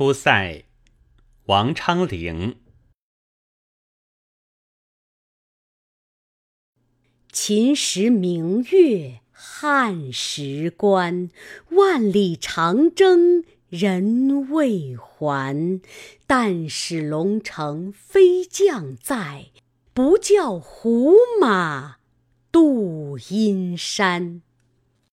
出塞王昌龄。秦时明月汉时关万里长征人未还。但使龙城飞将在不教胡马度阴山。